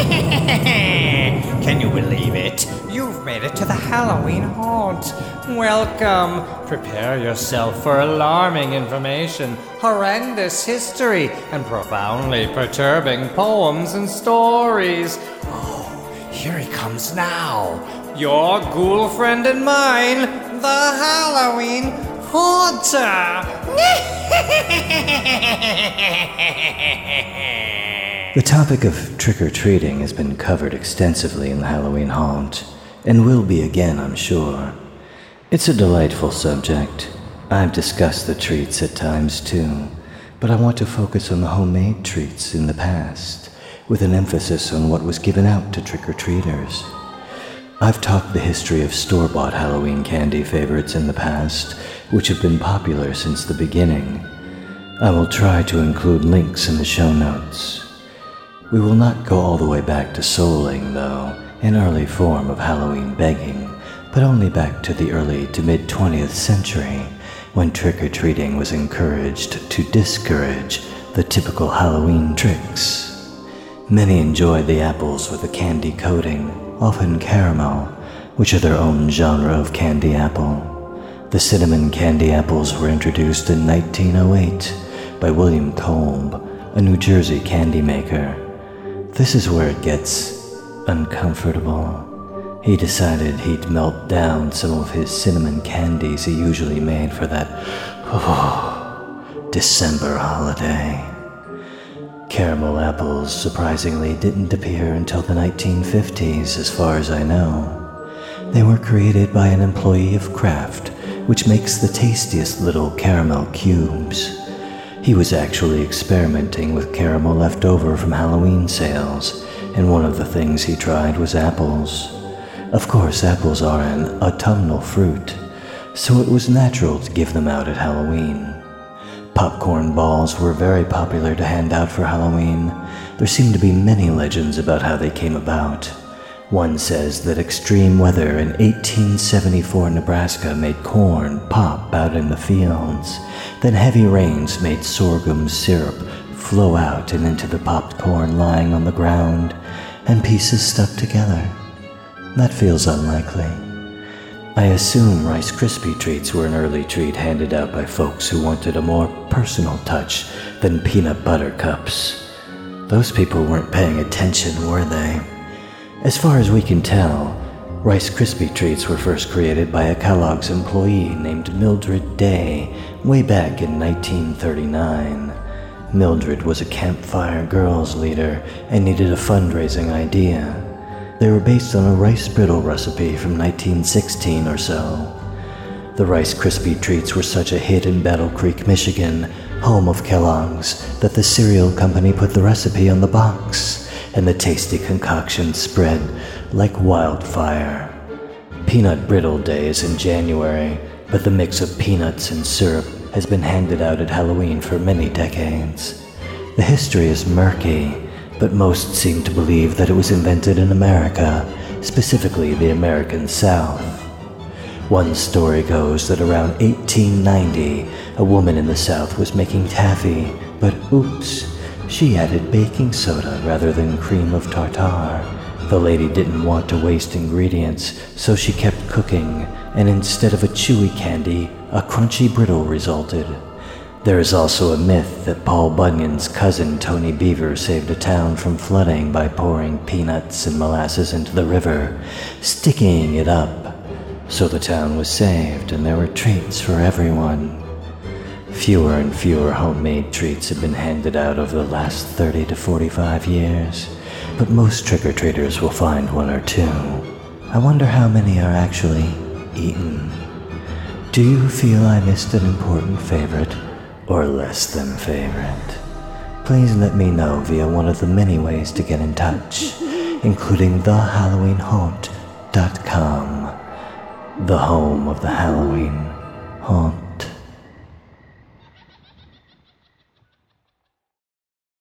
Can you believe it? You've made it to the Halloween haunt. Welcome. Prepare yourself for alarming information, horrendous history, and profoundly perturbing poems and stories. Oh, here he comes now. Your ghoul friend and mine, the Halloween Haunter. The topic of trick or treating has been covered extensively in the Halloween Haunt, and will be again, I'm sure. It's a delightful subject. I've discussed the treats at times too, but I want to focus on the homemade treats in the past, with an emphasis on what was given out to trick or treaters. I've talked the history of store bought Halloween candy favorites in the past, which have been popular since the beginning. I will try to include links in the show notes. We will not go all the way back to souling, though, an early form of Halloween begging, but only back to the early to mid 20th century, when trick or treating was encouraged to discourage the typical Halloween tricks. Many enjoyed the apples with a candy coating, often caramel, which are their own genre of candy apple. The cinnamon candy apples were introduced in 1908 by William Kolb, a New Jersey candy maker. This is where it gets uncomfortable. He decided he'd melt down some of his cinnamon candies he usually made for that oh, December holiday. Caramel apples surprisingly didn't appear until the 1950s, as far as I know. They were created by an employee of Kraft, which makes the tastiest little caramel cubes. He was actually experimenting with caramel left over from Halloween sales, and one of the things he tried was apples. Of course, apples are an autumnal fruit, so it was natural to give them out at Halloween. Popcorn balls were very popular to hand out for Halloween. There seem to be many legends about how they came about. One says that extreme weather in 1874 Nebraska made corn pop out in the fields. Then heavy rains made sorghum syrup flow out and into the popped corn lying on the ground, and pieces stuck together. That feels unlikely. I assume Rice Krispie treats were an early treat handed out by folks who wanted a more personal touch than peanut butter cups. Those people weren't paying attention, were they? As far as we can tell, Rice Krispie treats were first created by a Kellogg's employee named Mildred Day way back in 1939. Mildred was a campfire girls leader and needed a fundraising idea. They were based on a rice brittle recipe from 1916 or so. The Rice Krispie treats were such a hit in Battle Creek, Michigan, home of Kellogg's, that the cereal company put the recipe on the box and the tasty concoction spread like wildfire. Peanut Brittle Day is in January, but the mix of peanuts and syrup has been handed out at Halloween for many decades. The history is murky, but most seem to believe that it was invented in America, specifically the American South. One story goes that around 1890, a woman in the South was making taffy, but oops, she added baking soda rather than cream of tartar. The lady didn't want to waste ingredients, so she kept cooking, and instead of a chewy candy, a crunchy brittle resulted. There is also a myth that Paul Bunyan's cousin Tony Beaver saved a town from flooding by pouring peanuts and molasses into the river, sticking it up. So the town was saved, and there were treats for everyone. Fewer and fewer homemade treats have been handed out over the last 30 to 45 years, but most trick or treaters will find one or two. I wonder how many are actually eaten. Do you feel I missed an important favorite or less than favorite? Please let me know via one of the many ways to get in touch, including thehalloweenhaunt.com, the home of the Halloween haunt.